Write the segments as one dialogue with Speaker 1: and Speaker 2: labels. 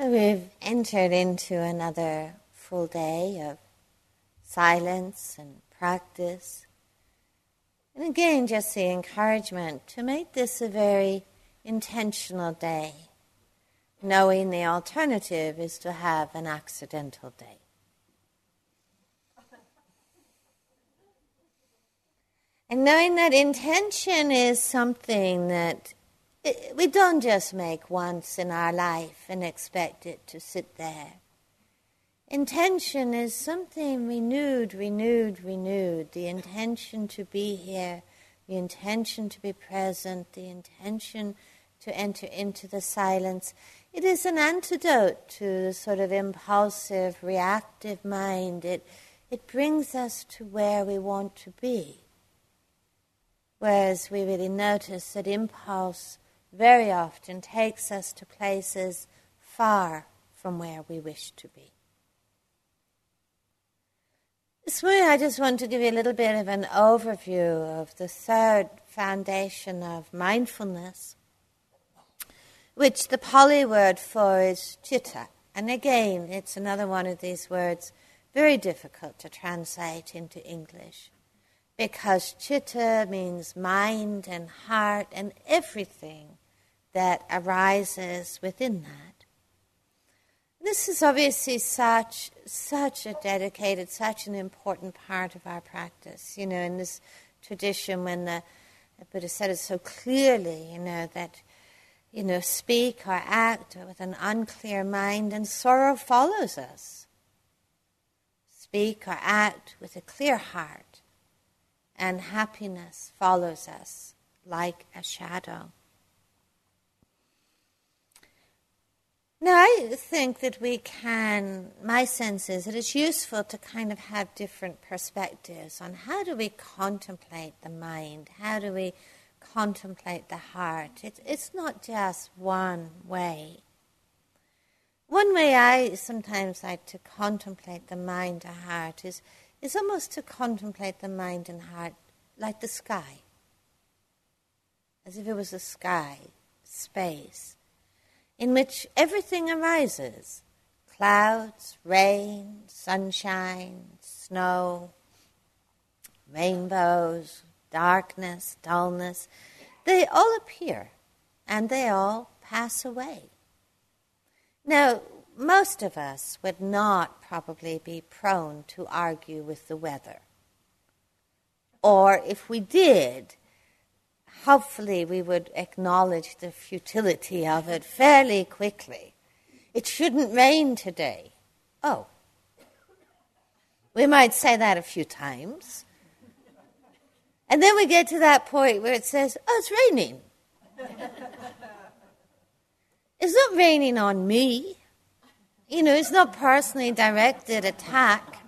Speaker 1: So we've entered into another full day of silence and practice. And again, just the encouragement to make this a very intentional day, knowing the alternative is to have an accidental day. And knowing that intention is something that we don't just make once in our life and expect it to sit there. Intention is something renewed, renewed, renewed. The intention to be here, the intention to be present, the intention to enter into the silence. It is an antidote to the sort of impulsive, reactive mind. It, it brings us to where we want to be. Whereas we really notice that impulse very often takes us to places far from where we wish to be. This morning, I just want to give you a little bit of an overview of the third foundation of mindfulness, which the Pali word for is chitta. And again, it's another one of these words very difficult to translate into English because chitta means mind and heart and everything that arises within that. This is obviously such such a dedicated, such an important part of our practice. You know, in this tradition, when the, the Buddha said it so clearly, you know that you know speak or act with an unclear mind, and sorrow follows us. Speak or act with a clear heart and happiness follows us like a shadow. Now, I think that we can, my sense is that it's useful to kind of have different perspectives on how do we contemplate the mind, how do we contemplate the heart. It's, it's not just one way. One way I sometimes like to contemplate the mind or heart is is almost to contemplate the mind and heart like the sky, as if it was a sky, space, in which everything arises clouds, rain, sunshine, snow, rainbows, darkness, dullness. They all appear and they all pass away. Now, most of us would not probably be prone to argue with the weather. Or if we did, hopefully we would acknowledge the futility of it fairly quickly. It shouldn't rain today. Oh. We might say that a few times. And then we get to that point where it says, oh, it's raining. it's not raining on me you know, it's not personally directed attack.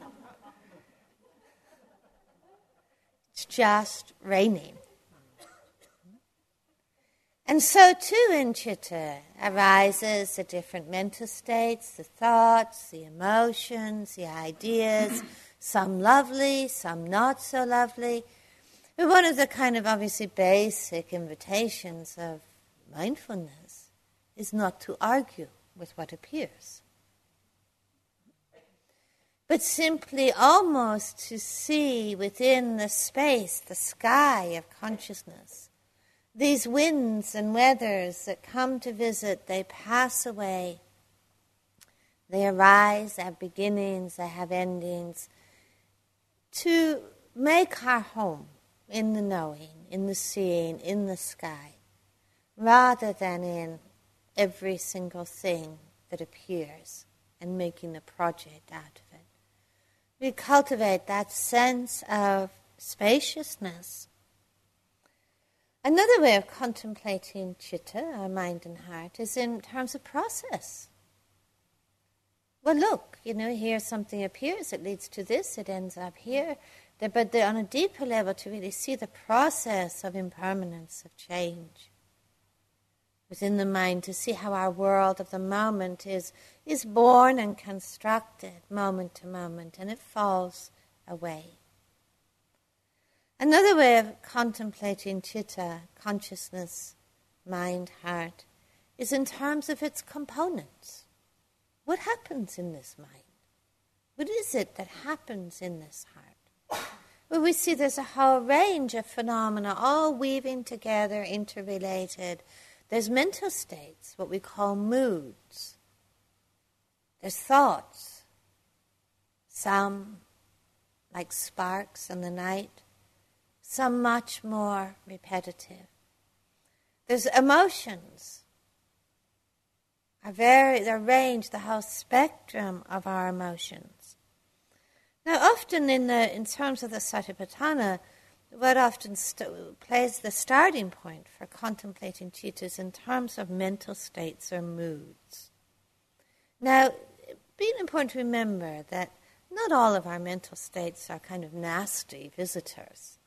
Speaker 1: It's just raining. And so too in chitta arises the different mental states, the thoughts, the emotions, the ideas, some lovely, some not so lovely. But one of the kind of obviously basic invitations of mindfulness is not to argue with what appears but simply almost to see within the space, the sky of consciousness. These winds and weathers that come to visit, they pass away. They arise, they have beginnings, they have endings. To make our home in the knowing, in the seeing, in the sky, rather than in every single thing that appears and making a project out of we cultivate that sense of spaciousness. Another way of contemplating chitta, our mind and heart, is in terms of process. Well, look, you know, here something appears, it leads to this, it ends up here. But on a deeper level, to really see the process of impermanence, of change within the mind to see how our world of the moment is, is born and constructed moment to moment and it falls away. Another way of contemplating chitta, consciousness, mind, heart, is in terms of its components. What happens in this mind? What is it that happens in this heart? Well, we see there's a whole range of phenomena all weaving together, interrelated. There's mental states, what we call moods. There's thoughts, some like sparks in the night, some much more repetitive. There's emotions, a very the range, the whole spectrum of our emotions. Now, often in the in terms of the Satipatthana, what often st- plays the starting point for contemplating is in terms of mental states or moods. Now, being important to remember that not all of our mental states are kind of nasty visitors.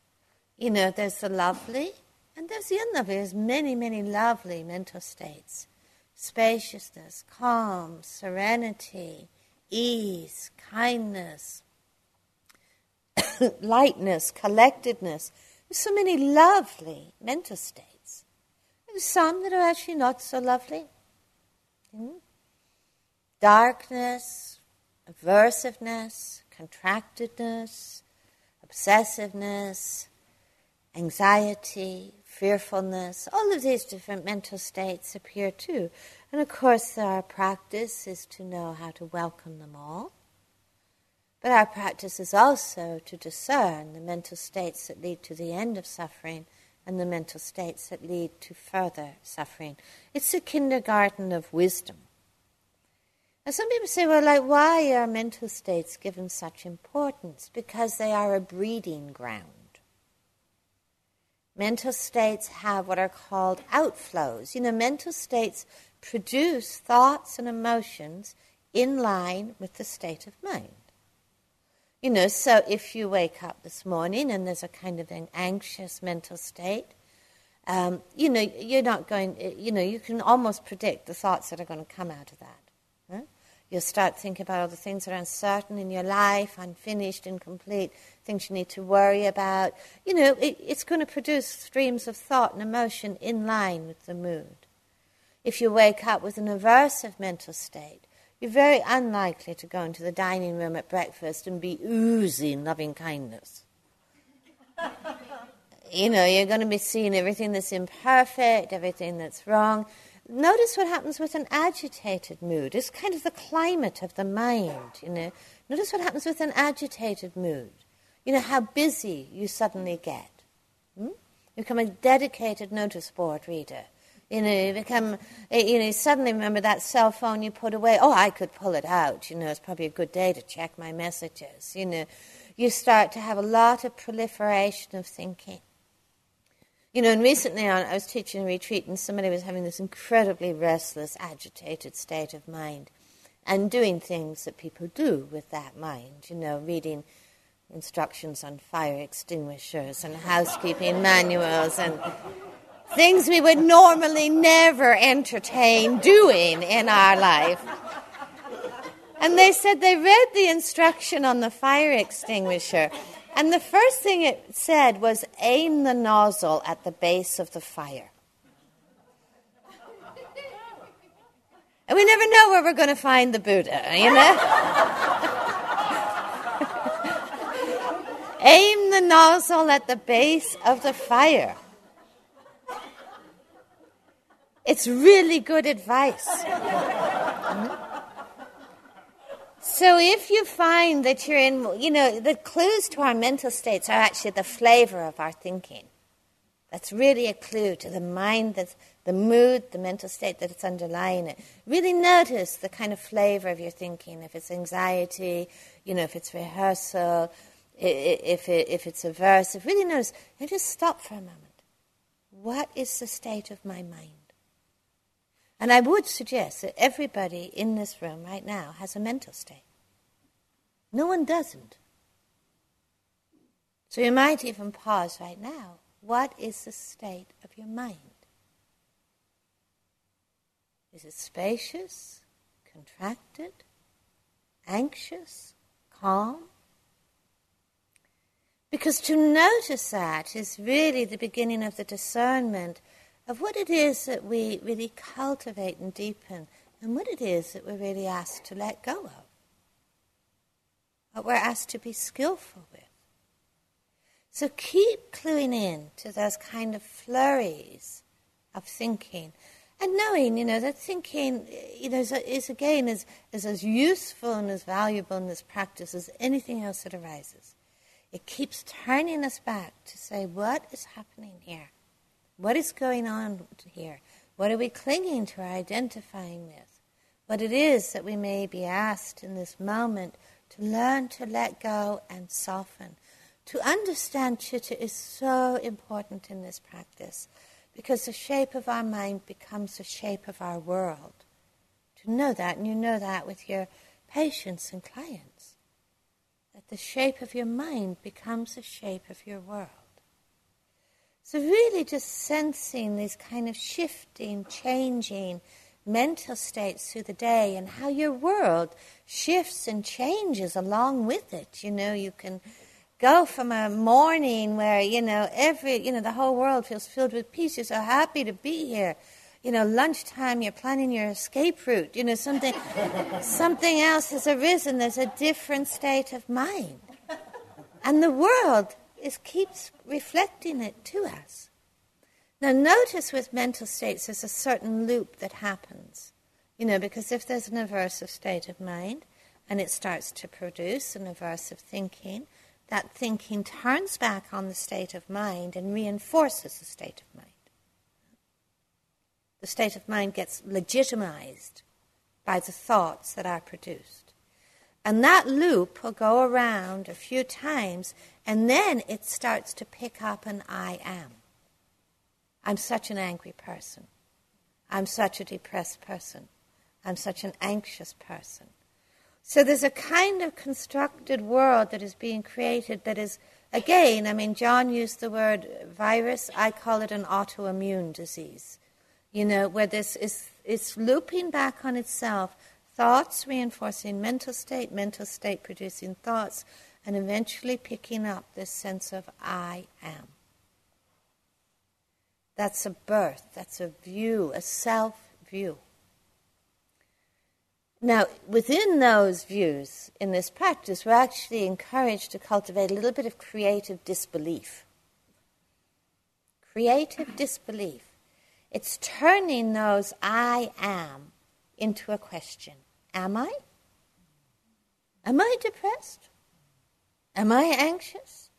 Speaker 1: You know, there's the lovely and there's the unlovely. There's many, many lovely mental states spaciousness, calm, serenity, ease, kindness, lightness, collectedness. So many lovely mental states. There's some that are actually not so lovely. Hmm? Darkness, aversiveness, contractedness, obsessiveness, anxiety, fearfulness, all of these different mental states appear too. And of course, our practice is to know how to welcome them all. But our practice is also to discern the mental states that lead to the end of suffering and the mental states that lead to further suffering. It's the kindergarten of wisdom. Now, some people say, well, like, why are mental states given such importance? Because they are a breeding ground. Mental states have what are called outflows. You know, mental states produce thoughts and emotions in line with the state of mind. You know, so if you wake up this morning and there's a kind of an anxious mental state, um, you know, you're not going, you know, you can almost predict the thoughts that are going to come out of that. You'll start thinking about all the things that are uncertain in your life, unfinished, incomplete, things you need to worry about. You know, it, it's going to produce streams of thought and emotion in line with the mood. If you wake up with an aversive mental state, you're very unlikely to go into the dining room at breakfast and be oozing loving kindness. you know, you're going to be seeing everything that's imperfect, everything that's wrong. Notice what happens with an agitated mood. It's kind of the climate of the mind, you know. Notice what happens with an agitated mood. You know, how busy you suddenly get. Hmm? You become a dedicated notice board reader. You know, you become, eh, you know, suddenly remember that cell phone you put away. Oh, I could pull it out. You know, it's probably a good day to check my messages. You know, you start to have a lot of proliferation of thinking. You know, and recently on, I was teaching a retreat, and somebody was having this incredibly restless, agitated state of mind, and doing things that people do with that mind. You know, reading instructions on fire extinguishers and housekeeping manuals and things we would normally never entertain doing in our life. And they said they read the instruction on the fire extinguisher and the first thing it said was aim the nozzle at the base of the fire. And we never know where we're going to find the Buddha, you know? aim the nozzle at the base of the fire. It's really good advice. So if you find that you're in, you know, the clues to our mental states are actually the flavor of our thinking. That's really a clue to the mind, that's the mood, the mental state that it's underlying it. Really notice the kind of flavor of your thinking. If it's anxiety, you know, if it's rehearsal, if, it, if it's aversive, really notice. And just stop for a moment. What is the state of my mind? And I would suggest that everybody in this room right now has a mental state. No one doesn't. So you might even pause right now. What is the state of your mind? Is it spacious, contracted, anxious, calm? Because to notice that is really the beginning of the discernment of what it is that we really cultivate and deepen and what it is that we're really asked to let go of, what we're asked to be skillful with. So keep cluing in to those kind of flurries of thinking and knowing, you know, that thinking, you know, is, is again is, is as useful and as valuable in this practice as anything else that arises. It keeps turning us back to say, what is happening here? What is going on here? What are we clinging to or identifying with? What it is that we may be asked in this moment to learn to let go and soften to understand chitta is so important in this practice because the shape of our mind becomes the shape of our world. To know that, and you know that with your patients and clients, that the shape of your mind becomes the shape of your world. So, really, just sensing these kind of shifting, changing mental states through the day and how your world shifts and changes along with it. You know, you can go from a morning where, you know, every, you know, the whole world feels filled with peace. You're so happy to be here. You know, lunchtime, you're planning your escape route. You know, something, something else has arisen. There's a different state of mind. And the world is, keeps reflecting it to us. Now, notice with mental states, there's a certain loop that happens. You know, because if there's an aversive state of mind and it starts to produce an aversive thinking, that thinking turns back on the state of mind and reinforces the state of mind. The state of mind gets legitimized by the thoughts that are produced. And that loop will go around a few times, and then it starts to pick up an I am. I'm such an angry person. I'm such a depressed person. I'm such an anxious person. So there's a kind of constructed world that is being created that is, again, I mean, John used the word virus, I call it an autoimmune disease. You know, where this is it's looping back on itself, thoughts reinforcing mental state, mental state producing thoughts, and eventually picking up this sense of I am. That's a birth, that's a view, a self view. Now, within those views in this practice, we're actually encouraged to cultivate a little bit of creative disbelief. Creative disbelief. It's turning those I am into a question Am I? Am I depressed? Am I anxious?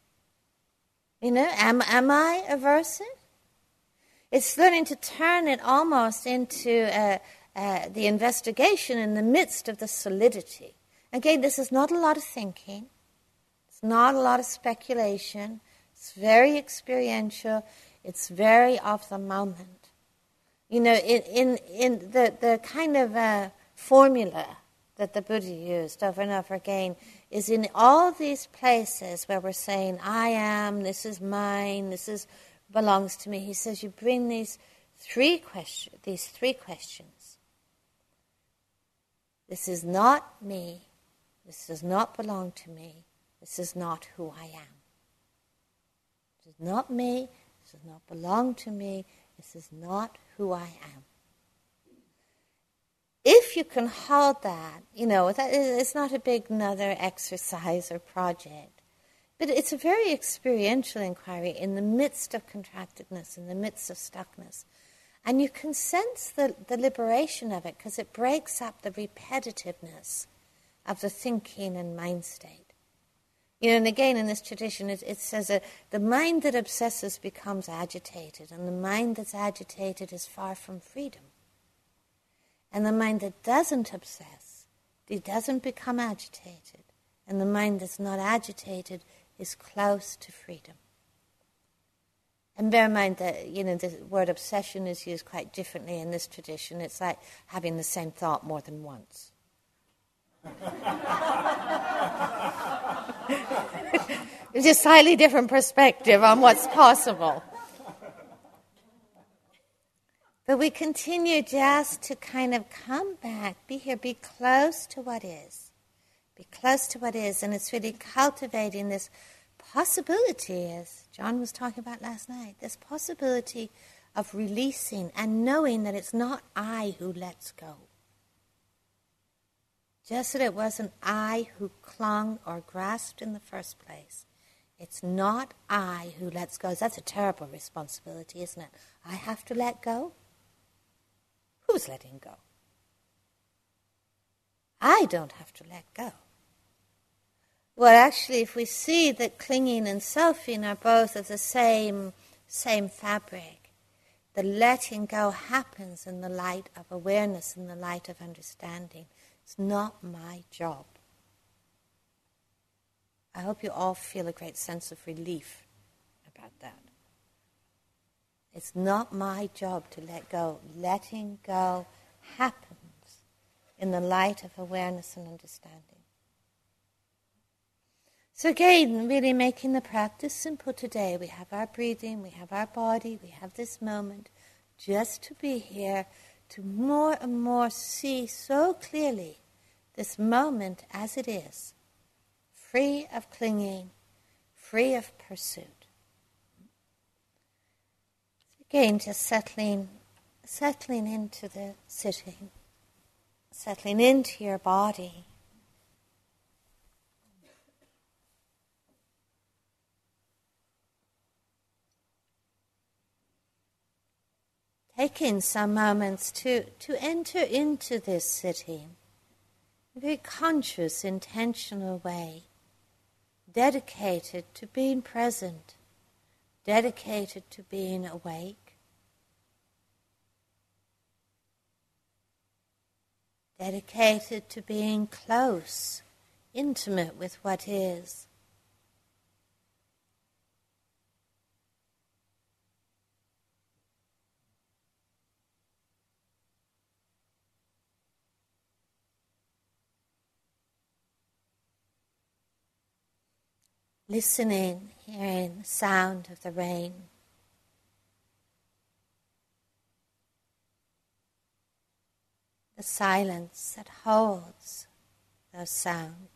Speaker 1: You know, am, am I aversive? It's learning to turn it almost into a, uh, the investigation in the midst of the solidity. Again, this is not a lot of thinking, it's not a lot of speculation, it's very experiential, it's very of the moment. You know, in, in, in the, the kind of uh, formula that the Buddha used over and over again is in all these places where we're saying, I am, this is mine, this is belongs to me. He says you bring these three questions, these three questions this is not me. This does not belong to me. This is not who I am. This is not me. This does not belong to me. This is not who I am. If you can hold that, you know, it's not a big another exercise or project, but it's a very experiential inquiry in the midst of contractedness, in the midst of stuckness. And you can sense the, the liberation of it because it breaks up the repetitiveness of the thinking and mind state. You know, and again in this tradition, it, it says that the mind that obsesses becomes agitated, and the mind that's agitated is far from freedom. And the mind that doesn't obsess, it doesn't become agitated, and the mind that's not agitated is close to freedom. And bear in mind that, you know, the word obsession is used quite differently in this tradition. It's like having the same thought more than once. it's a slightly different perspective on what's possible. But we continue just to kind of come back, be here, be close to what is. Be close to what is. And it's really cultivating this possibility, as John was talking about last night, this possibility of releasing and knowing that it's not I who lets go. Just that it wasn't I who clung or grasped in the first place. It's not I who lets go. That's a terrible responsibility, isn't it? I have to let go? Who's letting go? I don't have to let go. Well, actually, if we see that clinging and selfing are both of the same, same fabric, the letting go happens in the light of awareness, in the light of understanding. It's not my job. I hope you all feel a great sense of relief about that. It's not my job to let go. Letting go happens in the light of awareness and understanding. So, again, really making the practice simple today. We have our breathing, we have our body, we have this moment just to be here, to more and more see so clearly this moment as it is, free of clinging, free of pursuit. Again, just settling, settling into the sitting, settling into your body. Taking some moments to, to enter into this sitting in a very conscious, intentional way, dedicated to being present, dedicated to being awake. Dedicated to being close, intimate with what is. Listening, hearing the sound of the rain. Silence that holds those sounds.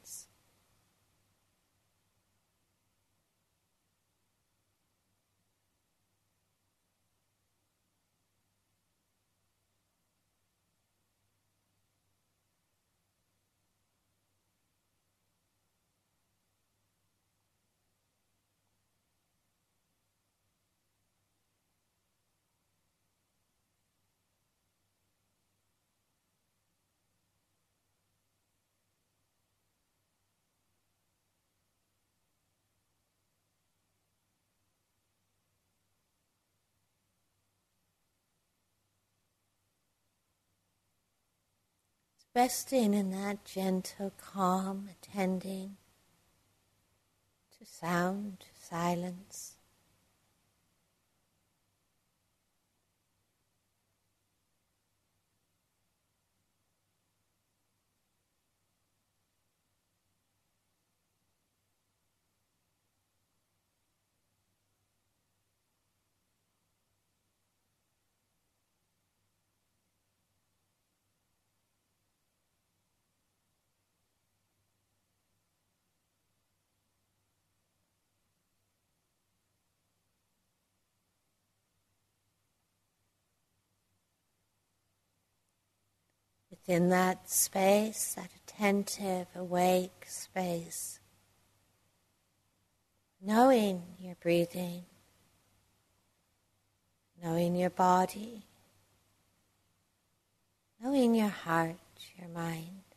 Speaker 1: Resting in that gentle calm, attending to sound, silence. Within that space, that attentive, awake space, knowing your breathing, knowing your body, knowing your heart, your mind.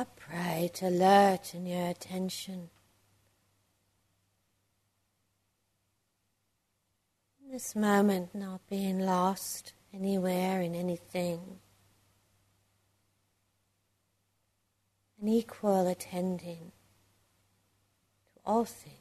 Speaker 1: Upright, alert in your attention. In This moment not being lost anywhere in anything. An equal attending to all things.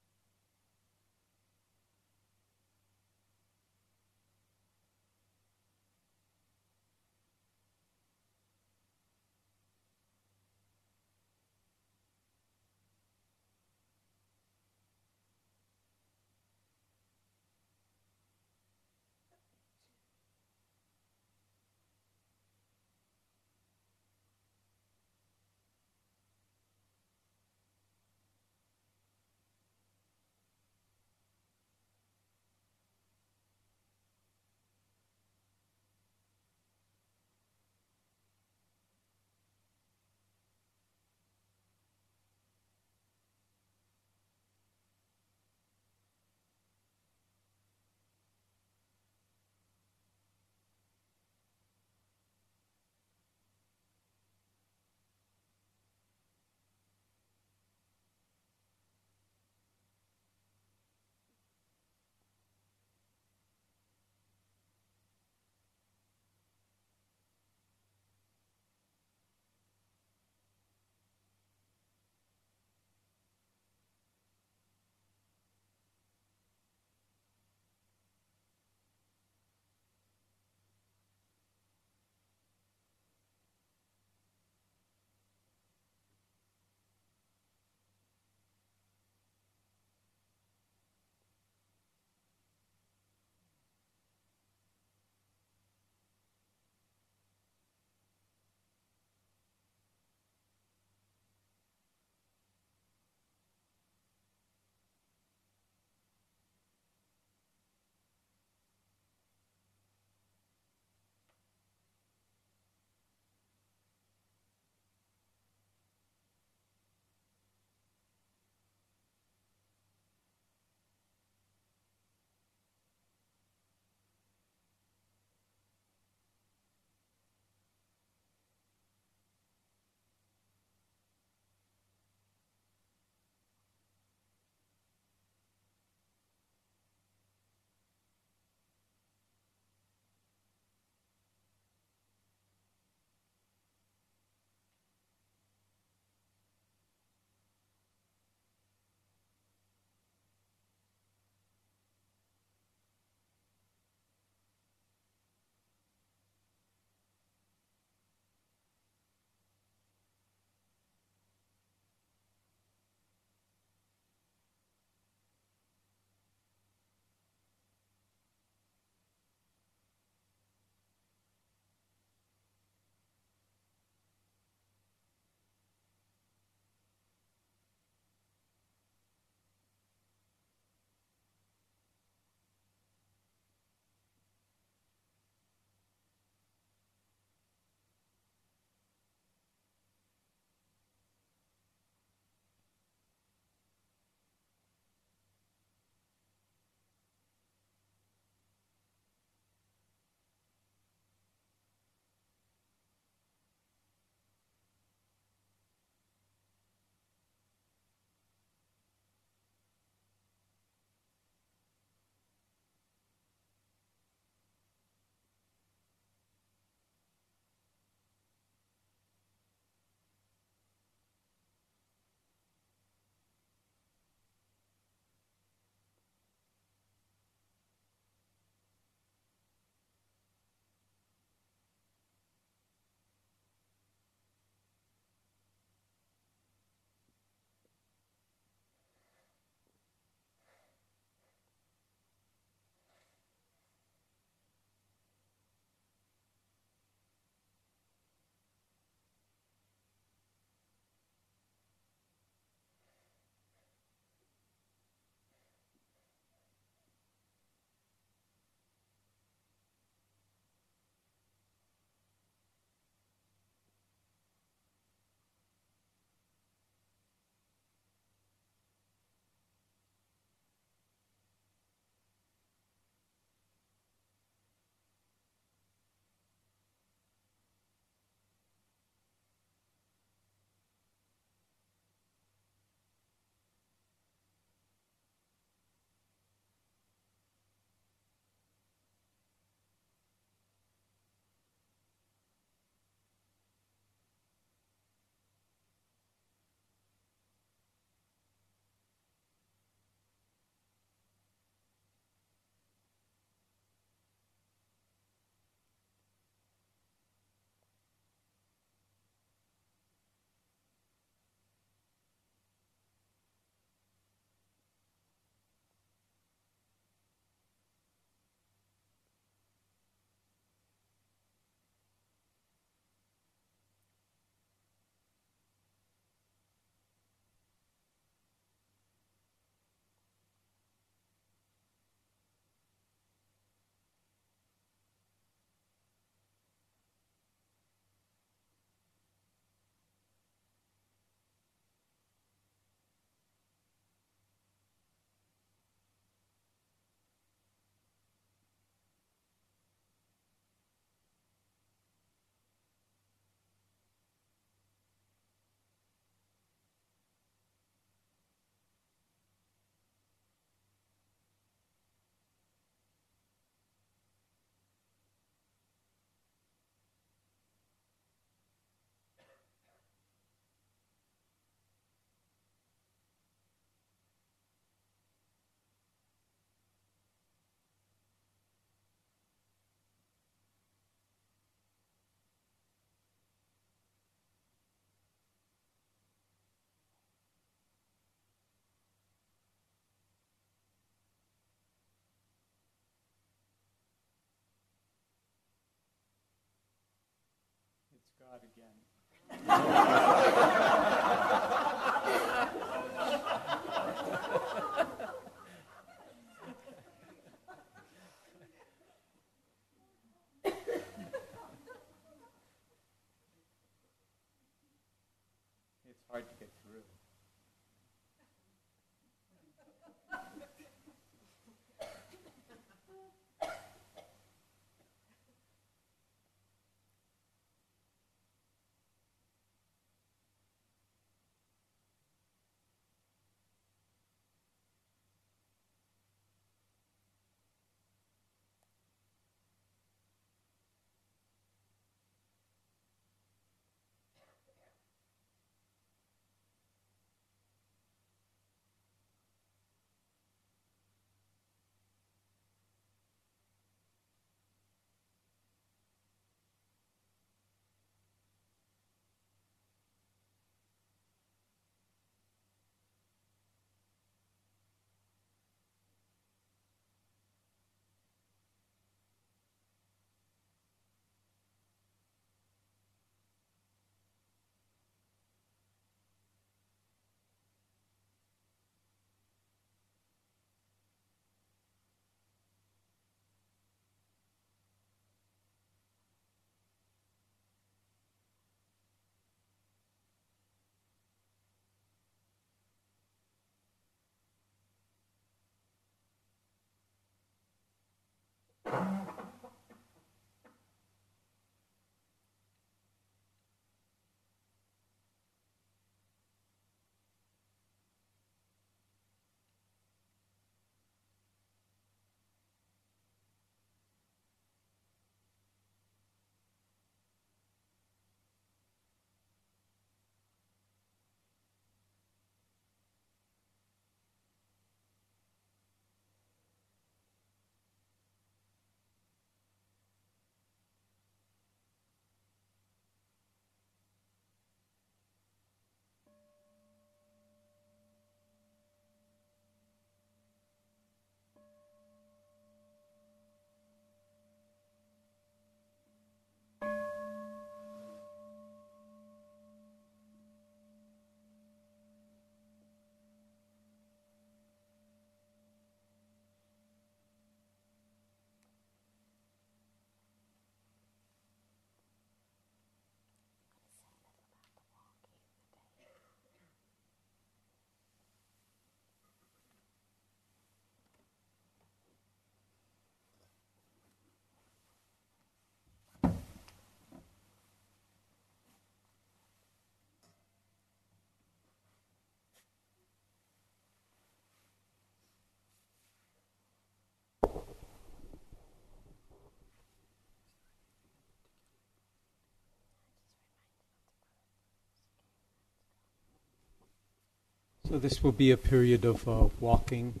Speaker 2: So this will be a period of uh, walking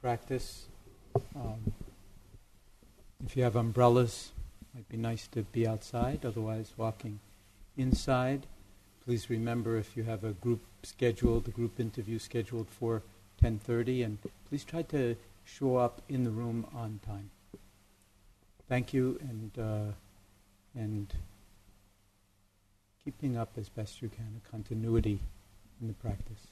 Speaker 2: practice. Um, if you have umbrellas, it might be nice to be outside. Otherwise, walking inside. Please remember if you have a group scheduled, a group interview scheduled for 10:30, and please try to show up in the room on time. Thank you, and uh, and keeping up as best you can a continuity in the practice.